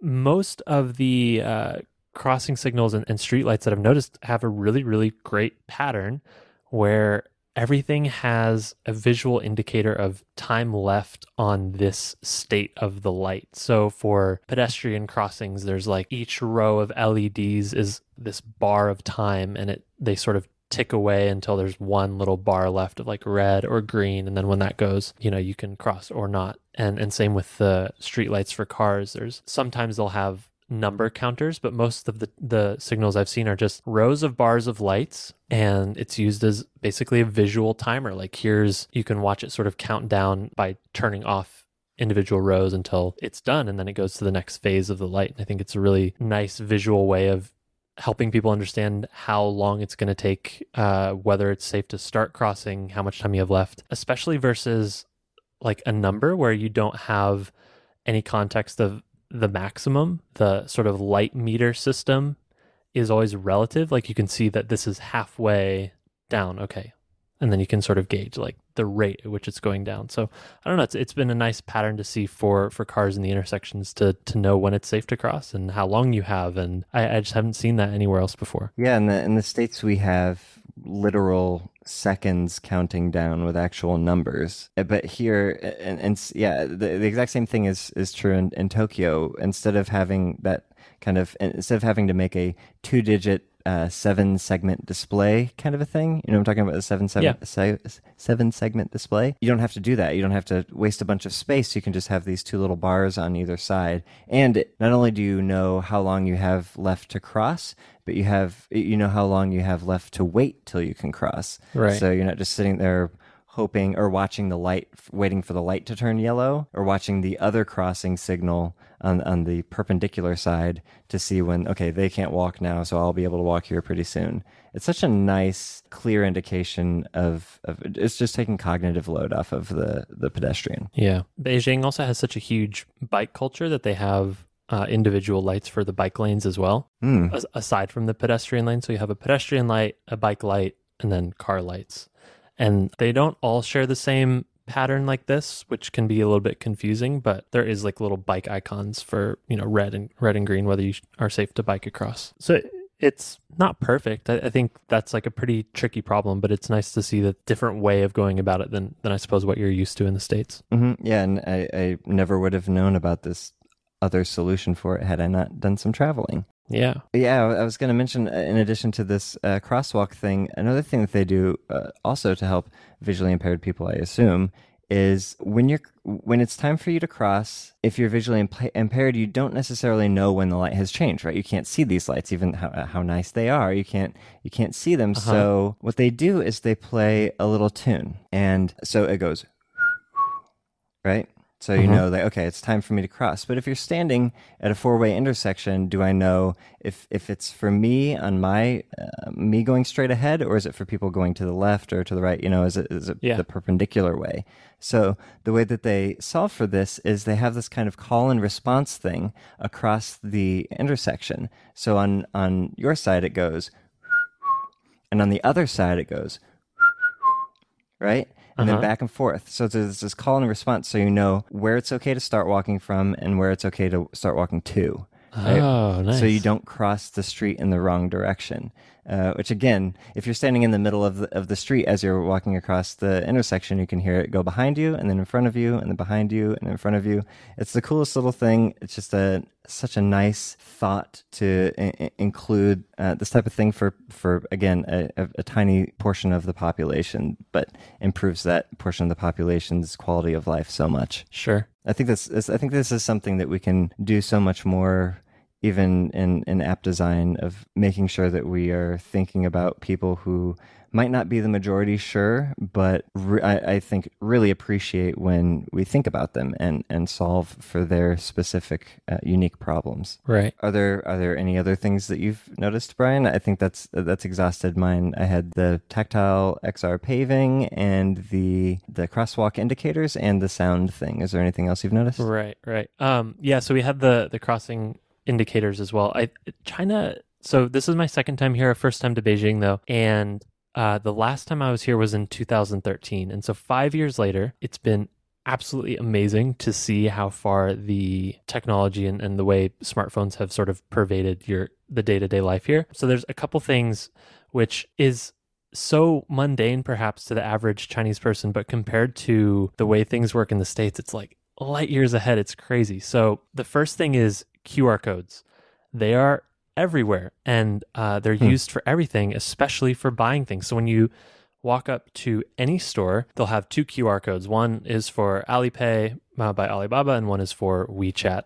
most of the uh, crossing signals and, and streetlights that I've noticed have a really, really great pattern where everything has a visual indicator of time left on this state of the light. So for pedestrian crossings, there's like each row of LEDs is this bar of time and it they sort of tick away until there's one little bar left of like red or green and then when that goes you know you can cross or not and and same with the street lights for cars there's sometimes they'll have number counters but most of the the signals i've seen are just rows of bars of lights and it's used as basically a visual timer. Like here's you can watch it sort of count down by turning off individual rows until it's done and then it goes to the next phase of the light. And i think it's a really nice visual way of helping people understand how long it's going to take, uh, whether it's safe to start crossing, how much time you have left, especially versus like a number where you don't have any context of the maximum. The sort of light meter system is always relative. Like you can see that this is halfway down. Okay. And then you can sort of gauge like the rate at which it's going down. So I don't know. It's it's been a nice pattern to see for for cars in the intersections to to know when it's safe to cross and how long you have. And I, I just haven't seen that anywhere else before. Yeah, in the in the states we have literal seconds counting down with actual numbers. Uh, But here, and, and yeah, the, the exact same thing is is true in, in Tokyo. Instead of having that kind of instead of having to make a two digit uh, seven segment display kind of a thing, you know, I'm talking about the seven seven se- seven segment display. You don't have to do that. You don't have to waste a bunch of space. You can just have these two little bars on either side, and not only do you know how long you have left to cross, but you have you know how long you have left to wait till you can cross. Right. So you're not just sitting there hoping or watching the light, waiting for the light to turn yellow, or watching the other crossing signal on, on the perpendicular side to see when, okay, they can't walk now, so I'll be able to walk here pretty soon. It's such a nice, clear indication of, of it's just taking cognitive load off of the, the pedestrian. Yeah. Beijing also has such a huge bike culture that they have uh, individual lights for the bike lanes as well, Mm. as- aside from the pedestrian lane. So you have a pedestrian light, a bike light, and then car lights. And they don't all share the same pattern like this, which can be a little bit confusing, but there is like little bike icons for, you know, red and red and green, whether you are safe to bike across. So it's not perfect. I, I think that's like a pretty tricky problem, but it's nice to see the different way of going about it than, than I suppose what you're used to in the States. hmm Yeah, and I, I never would have known about this other solution for it had I not done some traveling. Yeah. Yeah, I was going to mention, uh, in addition to this uh, crosswalk thing, another thing that they do uh, also to help visually impaired people, I assume, is when you're when it's time for you to cross. If you're visually impa- impaired, you don't necessarily know when the light has changed, right? You can't see these lights, even how how nice they are. You can't you can't see them. Uh-huh. So what they do is they play a little tune, and so it goes right? So you Mhm. know that okay, it's time for me to cross. But if you're standing at a four-way intersection, do I know if if it's for me on my uh, me going straight ahead, or is it for people going to the left or to the right? You know, is it is it Yeah. the perpendicular way? So the way that they solve for this is they have this kind of call and response thing across the intersection. So on on your side it goes, and on the other side it goes, right? And Uh-huh. then back and forth. So there's this call and response so you know where it's okay to start walking from and where it's okay to start walking to. right? Oh, nice. So you don't cross the street in the wrong direction. Uh, which again, if you're standing in the middle of the, of the street as you're walking across the intersection, you can hear it go behind you and then in front of you and then behind you and in front of you. It's the coolest little thing. It's just a such a nice thought to I- include uh, this type of thing for for again a, a, a tiny portion of the population, but improves that portion of the population's quality of life so much. Sure. I think this is, I think this is something that we can do so much more even in, in app design of making sure that we are thinking about people who might not be the majority sure but re- I, I think really appreciate when we think about them and, and solve for their specific uh, unique problems. Right. are there are there any other things that you've noticed brian? I think that's that's exhausted mine. I had the tactile xr paving and the the crosswalk indicators and the sound thing. Is there anything else you've noticed? Right, right. Um, yeah, so we had the the crossing indicators as well. I China. So this is my second time here, first time to Beijing though, and uh, the last time I was here was in 2013, and so five years later, it's been absolutely amazing to see how far the technology and, and the way smartphones have sort of pervaded your the day to day life here. So there's a couple things which is so mundane perhaps to the average Chinese person, but compared to the way things work in the States, it's like light years ahead. It's crazy. So the first thing is QR codes. They are everywhere and uh, they're Hmm. used for everything, especially for buying things. So when you walk up to any store, they'll have two QR codes. One is for Alipay uh, by Alibaba, and one is for WeChat.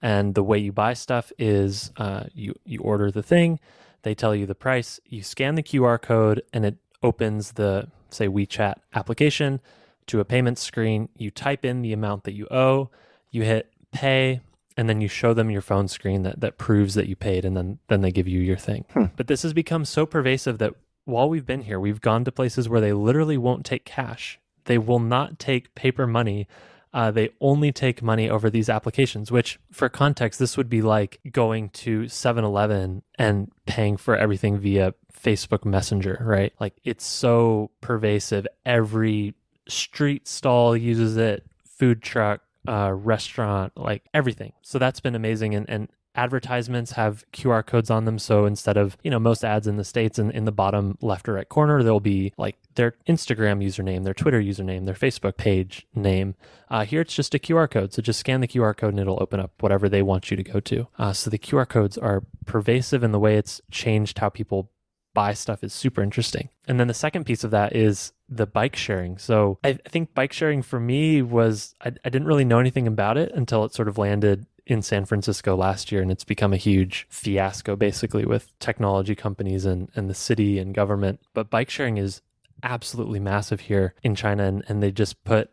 And the way you buy stuff is uh, you you order the thing, they tell you the price, you scan the QR code, and it opens the say WeChat application to a payment screen. You type in the amount that you owe, you hit pay, and then you show them your phone screen that, that proves that you paid, and then then they give you your thing. Hmm. But this has become so pervasive that while we've been here, we've gone to places where they literally won't take cash. They will not take paper money. Uh, they only take money over these applications, which, for context, this would be like going to 7 Eleven and paying for everything via Facebook Messenger, right? Like it's so pervasive. Every street stall uses it, food truck, uh, restaurant, like everything. So that's been amazing. And, and advertisements have QR codes on them. So instead of, you know, most ads in the States in, in the bottom left or right corner, there'll be like their Instagram username, their Twitter username, their Facebook page name. Uh, here it's just a QR code. So just scan the QR code and it'll open up whatever they want you to go to. Uh, so the QR codes are pervasive in the way it's changed how people buy stuff is super interesting. And then the second piece of that is the bike sharing. So I, think bike sharing for me was, I, I didn't really know anything about it until it sort of landed in San Francisco last year. And it's become a huge fiasco basically with technology companies and, and the city and government. But bike sharing is absolutely massive here in China, and, and they just put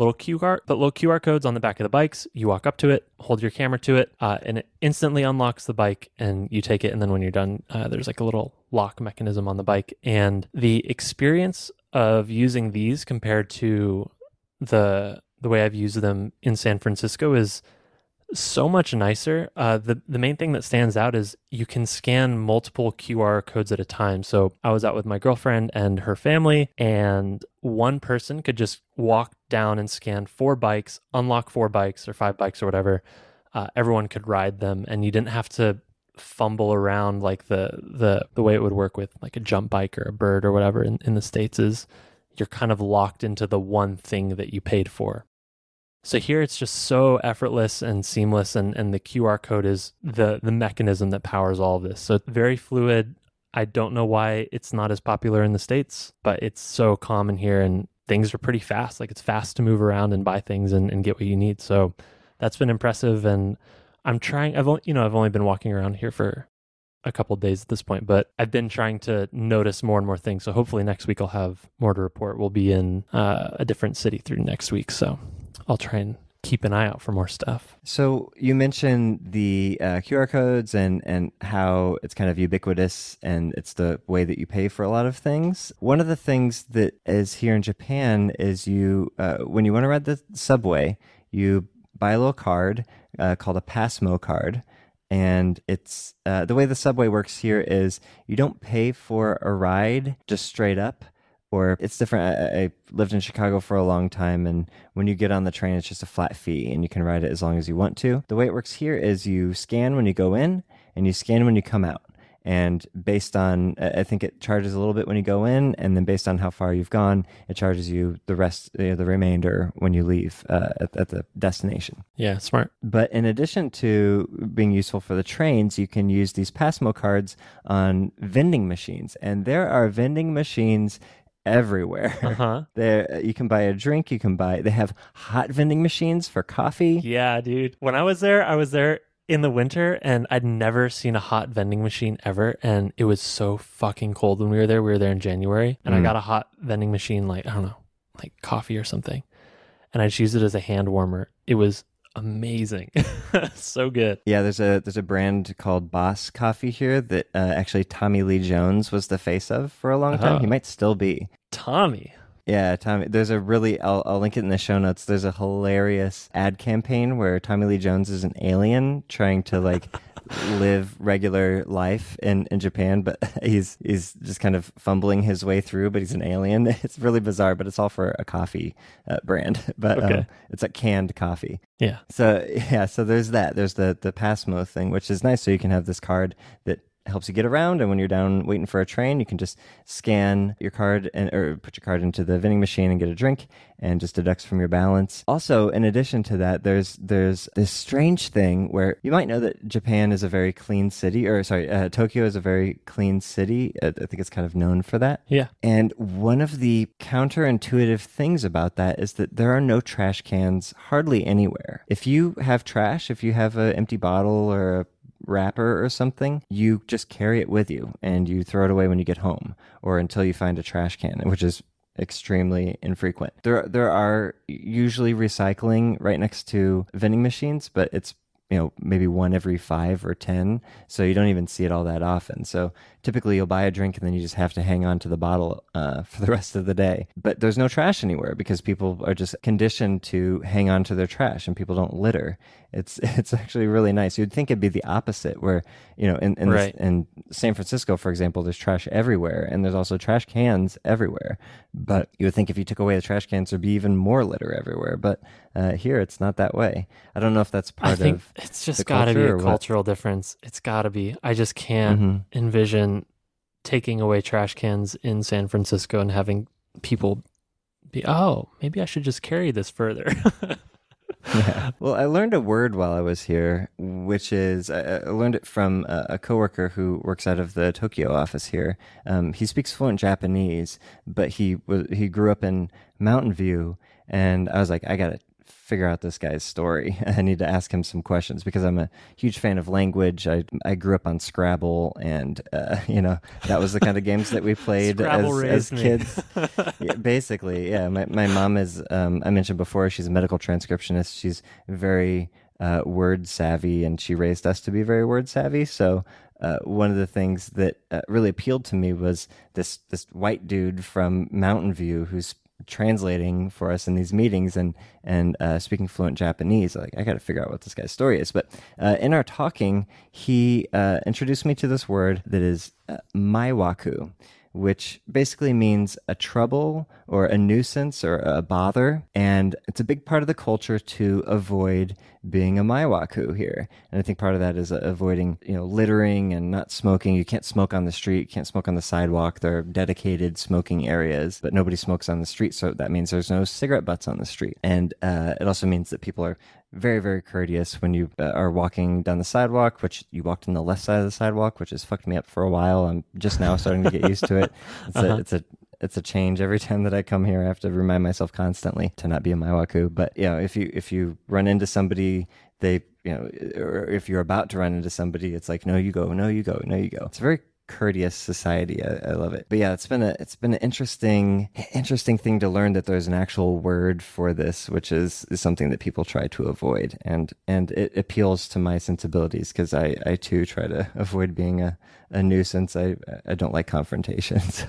little QR, but little QR codes on the back of the bikes. You walk up to it, hold your camera to it, uh, and it instantly unlocks the bike, and you take it. And then when you're done, uh, there's like a little lock mechanism on the bike, and the experience of using these compared to the the way I've used them in San Francisco is so much nicer. Uh, the the main thing that stands out is you can scan multiple QR codes at a time. So I was out with my girlfriend and her family, and one person could just walk down and scan four bikes, unlock four bikes or five bikes or whatever. Uh, everyone could ride them, and you didn't have to fumble around like the the the way it would work with like a jump bike or a bird or whatever in, in the states is you're kind of locked into the one thing that you paid for so here it's just so effortless and seamless and, and the QR code is the the mechanism that powers all of this. So very fluid. I don't know why it's not as popular in the States, but it's so common here and things are pretty fast. Like it's fast to move around and buy things and, and get what you need. So that's been impressive and I'm trying I've only you know, I've only been walking around here for a couple days at this point, but I've been trying to notice more and more things. So hopefully next week I'll have more to report. We'll be in uh, a different city through next week. So I'll try and keep an eye out for more stuff. So you mentioned the uh, QR codes and and how it's kind of ubiquitous and it's the way that you pay for a lot of things. One of the things that is here in Japan is you uh, when you want to ride the subway, you buy a little card uh, called a PASMO card. And it's uh, the way the subway works here is you don't pay for a ride just straight up or it's different. I, I, lived in Chicago for a long time, and when you get on the train, it's just a flat fee, and you can ride it as long as you want to. The way it works here is you scan when you go in, and you scan when you come out. And based on, I think it charges a little bit when you go in, and then based on how far you've gone, it charges you the rest, you know, the remainder when you leave uh, at, at the destination. Yeah, smart. But in addition to being useful for the trains, you can use these PASMO cards on vending machines. And there are vending machines everywhere. Uh-huh. There, you can buy a drink. You can buy. They have hot vending machines for coffee. Yeah, dude. When I was there, I was there in the winter, and I'd never seen a hot vending machine ever, and it was so fucking cold when we were there. We were there in January, and mm. I got a hot vending machine, like I don't know, like coffee or something, and I just used it as a hand warmer. It was amazing. so good. Yeah, there's a there's a brand called Boss Coffee here that uh, actually Tommy Lee Jones was the face of for a long time. He uh-huh. might still be. Tommy. Yeah, Tommy. There's a really I'll, I'll link it in the show notes. There's a hilarious ad campaign where Tommy Lee Jones is an alien trying to like live regular life in, in Japan, but he's he's just kind of fumbling his way through. But he's an alien. It's really bizarre, but it's all for a coffee uh, brand. But okay. um, it's a canned coffee. Yeah. So yeah, so there's that. There's the the PASMO thing, which is nice. So you can have this card that helps you get around. And when you're down waiting for a train, you can just scan your card and or put your card into the vending machine and get a drink, and just deducts from your balance. Also, in addition to that, there's there's this strange thing where you might know that Japan is a very clean city, or sorry, uh, Tokyo is a very clean city. I, think it's kind of known for that. Yeah. And one of the counterintuitive things about that is that there are no trash cans hardly anywhere. If you have trash, if you have an empty bottle or a wrapper or something, you just carry it with you and you throw it away when you get home or until you find a trash can, which is extremely infrequent. There there are usually recycling right next to vending machines, but it's you know maybe one every five or ten so you don't even see it all that often so typically you'll buy a drink and then you just have to hang on to the bottle uh, for the rest of the day but there's no trash anywhere because people are just conditioned to hang on to their trash and people don't litter it's it's actually really nice you'd think it'd be the opposite where you know in in, right. this, in san francisco for example there's trash everywhere and there's also trash cans everywhere but you would think if you took away the trash cans there'd be even more litter everywhere but uh, here it's not that way i don't know if that's part I of it's just got to be a cultural difference. It's got to be. I just can't mm-hmm. envision taking away trash cans in San Francisco and having people be, oh, maybe I should just carry this further. yeah. Well, I learned a word while I was here, which is I, learned it from a, a, coworker who works out of the Tokyo office here. Um, he speaks fluent Japanese, but he was he grew up in Mountain View, and I was like, I gotta figure out this guy's story. I need to ask him some questions because I'm a huge fan of language. I I grew up on Scrabble, and uh, you know that was the kind of games that we played as, as kids. yeah, basically, yeah. My my mom is. Um, I mentioned before she's a medical transcriptionist. She's very uh, word savvy, and she raised us to be very word savvy. So uh, one of the things that uh, really appealed to me was this this white dude from Mountain View who's translating for us in these meetings and and uh, speaking fluent Japanese. Like I got to figure out what this guy's story is. But uh, in our talking, he uh, introduced me to this word that is uh, maiwaku which basically means a trouble or a nuisance or a bother. And it's a big part of the culture to avoid being a maiwaku here. And I think part of that is avoiding, you know, littering and not smoking. You can't smoke on the street, you can't smoke on the sidewalk. There are dedicated smoking areas, but nobody smokes on the street. So that means there's no cigarette butts on the street. And uh, it also means that people are very very courteous when you uh, are walking down the sidewalk which you walked on the left side of the sidewalk which has fucked me up for a while i'm just now starting to get used to it it's, uh-huh. a, it's a it's a change every time that I come here. I have to remind myself constantly to not be a maiwaku. But you know, if you if you run into somebody, they you know, or if you're about to run into somebody, it's like no, you go, no, you go, no, you go. It's very courteous society. I, I, love it. But yeah, it's been a it's been an interesting interesting thing to learn that there's an actual word for this, which is, is something that people try to avoid, and and it appeals to my sensibilities because I I too try to avoid being a, a nuisance. I I don't like confrontation, so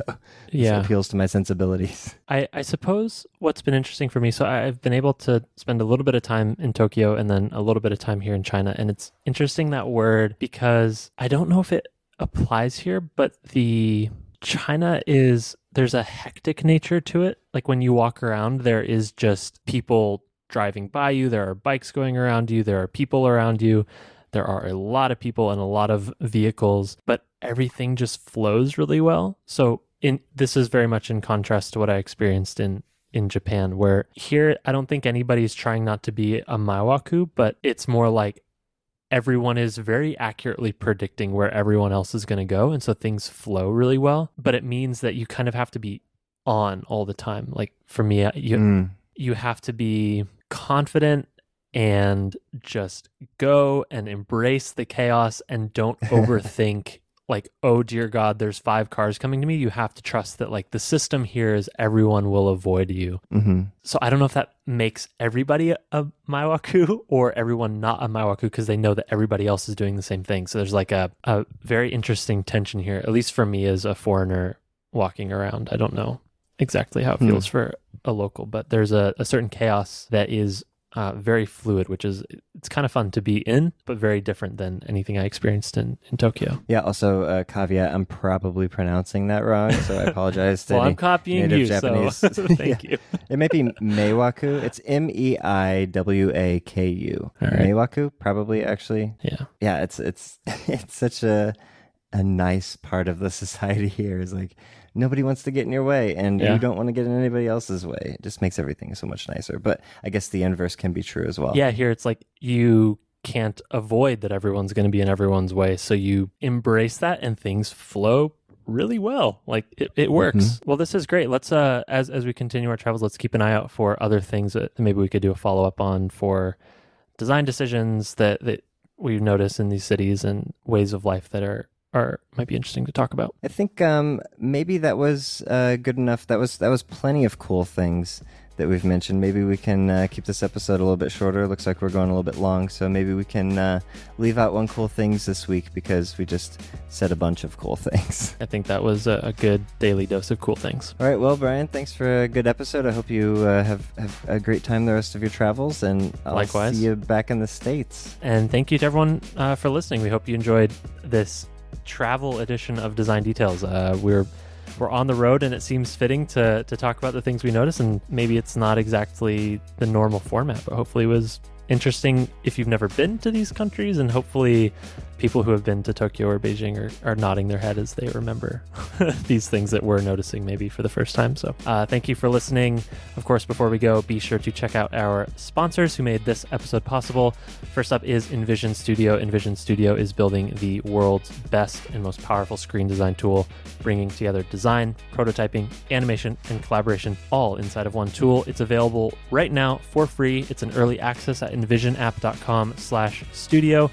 yeah, it appeals to my sensibilities. I I suppose what's been interesting for me, so I've been able to spend a little bit of time in Tokyo and then a little bit of time here in China, and it's interesting that word because I don't know if it applies here, but the China is there's a hectic nature to it. Like when you walk around, there is just people driving by you, there are bikes going around you, there are people around you. There are a lot of people and a lot of vehicles, but everything just flows really well. So in this is very much in contrast to what I experienced in in Japan, where here I don't think anybody's trying not to be a maiwaku, but it's more like everyone is very accurately predicting where everyone else is going to go. And so things flow really well. But it means that you kind of have to be on all the time. Like for me, you, mm. you have to be confident and just go and embrace the chaos and don't overthink like, oh dear God, there's five cars coming to me, you have to trust that like the system here is everyone will avoid you. Mm-hmm. So I don't know if that makes everybody a, Maiwaku or everyone not a Maiwaku because they know that everybody else is doing the same thing. So there's like a, a very interesting tension here, at least for me as a foreigner walking around. I don't know exactly how it feels mm. for a local, but there's a, a certain chaos that is uh, very fluid, which is it's kind of fun to be in, but very different than anything I experienced in, in Tokyo. Yeah. Also, uh, caveat: I'm probably pronouncing that wrong, so I apologize to well, I'm copying you, Japanese. So thank yeah. you. It might be Meiwaku. It's M E I W A K U. Meiwaku, probably actually. Yeah. Yeah. It's it's it's such a a nice part of the society here. Is like nobody wants to get in your way and yeah. you don't want to get in anybody else's way. It just makes everything so much nicer. But I guess the inverse can be true as well. Yeah, here it's like you can't avoid that everyone's going to be in everyone's way. So you embrace that and things flow really well. Like it, it works. Mm-hmm. Well, this is great. Let's uh as as we continue our travels, let's keep an eye out for other things that maybe we could do a follow up on for design decisions that that we've noticed in these cities and ways of life that are are might be interesting to talk about. I think um, maybe that was uh, good enough. That was that was plenty of cool things that we've mentioned. Maybe we can uh, keep this episode a little bit shorter. Looks like we're going a little bit long, so maybe we can uh, leave out one cool things this week because we just said a bunch of cool things. I think that was a, a good daily dose of cool things. All right, well, Brian, thanks for a good episode. I hope you uh, have have a great time the rest of your travels, and I'll Likewise. see you back in the states. And thank you to everyone uh, for listening. We hope you enjoyed this travel edition of Design Details. Uh, we're we're on the road, and it seems fitting to to talk about the things we notice. And maybe it's not exactly the normal format, but hopefully it was interesting if you've never been to these countries, and hopefully people who have been to Tokyo or Beijing are, are nodding their head as they remember these things that we're noticing maybe for the first time. So uh, thank you for listening. Of course, before we go, be sure to check out our sponsors who made this episode possible. First up is InVision Studio. InVision Studio is building the world's best and most powerful screen design tool, bringing together design, prototyping, animation, and collaboration all inside of one tool. It's available right now for free. It's an early access at invisionapp.com slash studio.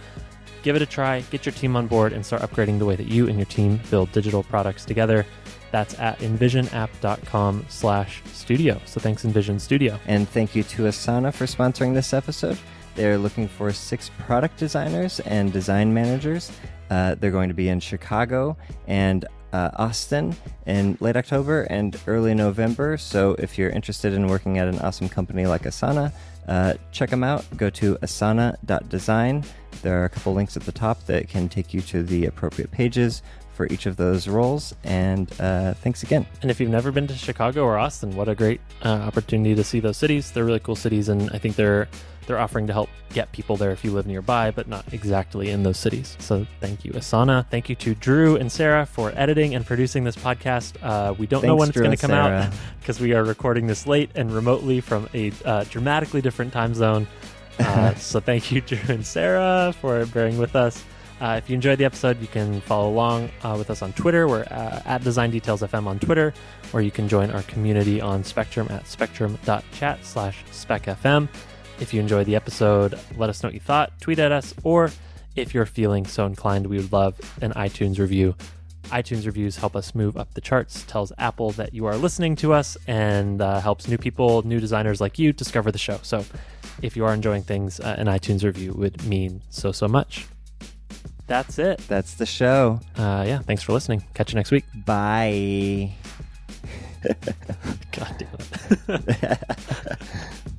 Give it a try, get your team on board, and start upgrading the way that you and your team build digital products together. That's at invisionapp.com slash studio. So thanks, InVision Studio. And thank you to Asana for sponsoring this episode. They're looking for six product designers and design managers. Uh, they're going to be in Chicago and uh, Austin in late October and early November. So if you're interested in working at an awesome company like Asana, uh, check them out. Go to asana.design. There are a couple links at the top that can take you to the appropriate pages for each of those roles. And uh, thanks again. And if you've never been to Chicago or Austin, what a great uh, opportunity to see those cities. They're really cool cities, and I think they're they're offering to help get people there if you live nearby, but not exactly in those cities. So thank you, Asana. Thank you to Drew and Sarah for editing and producing this podcast. Uh, we don't Thanks, know when it's going to come Sarah. out because we are recording this late and remotely from a uh, dramatically different time zone. Uh, so thank you, Drew and Sarah, for bearing with us. Uh, if you enjoyed the episode, you can follow along uh, with us on Twitter. We're uh, at Design Details FM on Twitter, or you can join our community on Spectrum at spectrum.chat slash specfm. If you enjoyed the episode, let us know what you thought. Tweet at us, or if you're feeling so inclined, we would love an iTunes review. iTunes reviews help us move up the charts, tells Apple that you are listening to us, and uh, helps new people, new designers like you discover the show. So if you are enjoying things, uh, an iTunes review would mean so, so much. That's it. That's the show. Uh, yeah, thanks for listening. Catch you next week. Bye. God damn it.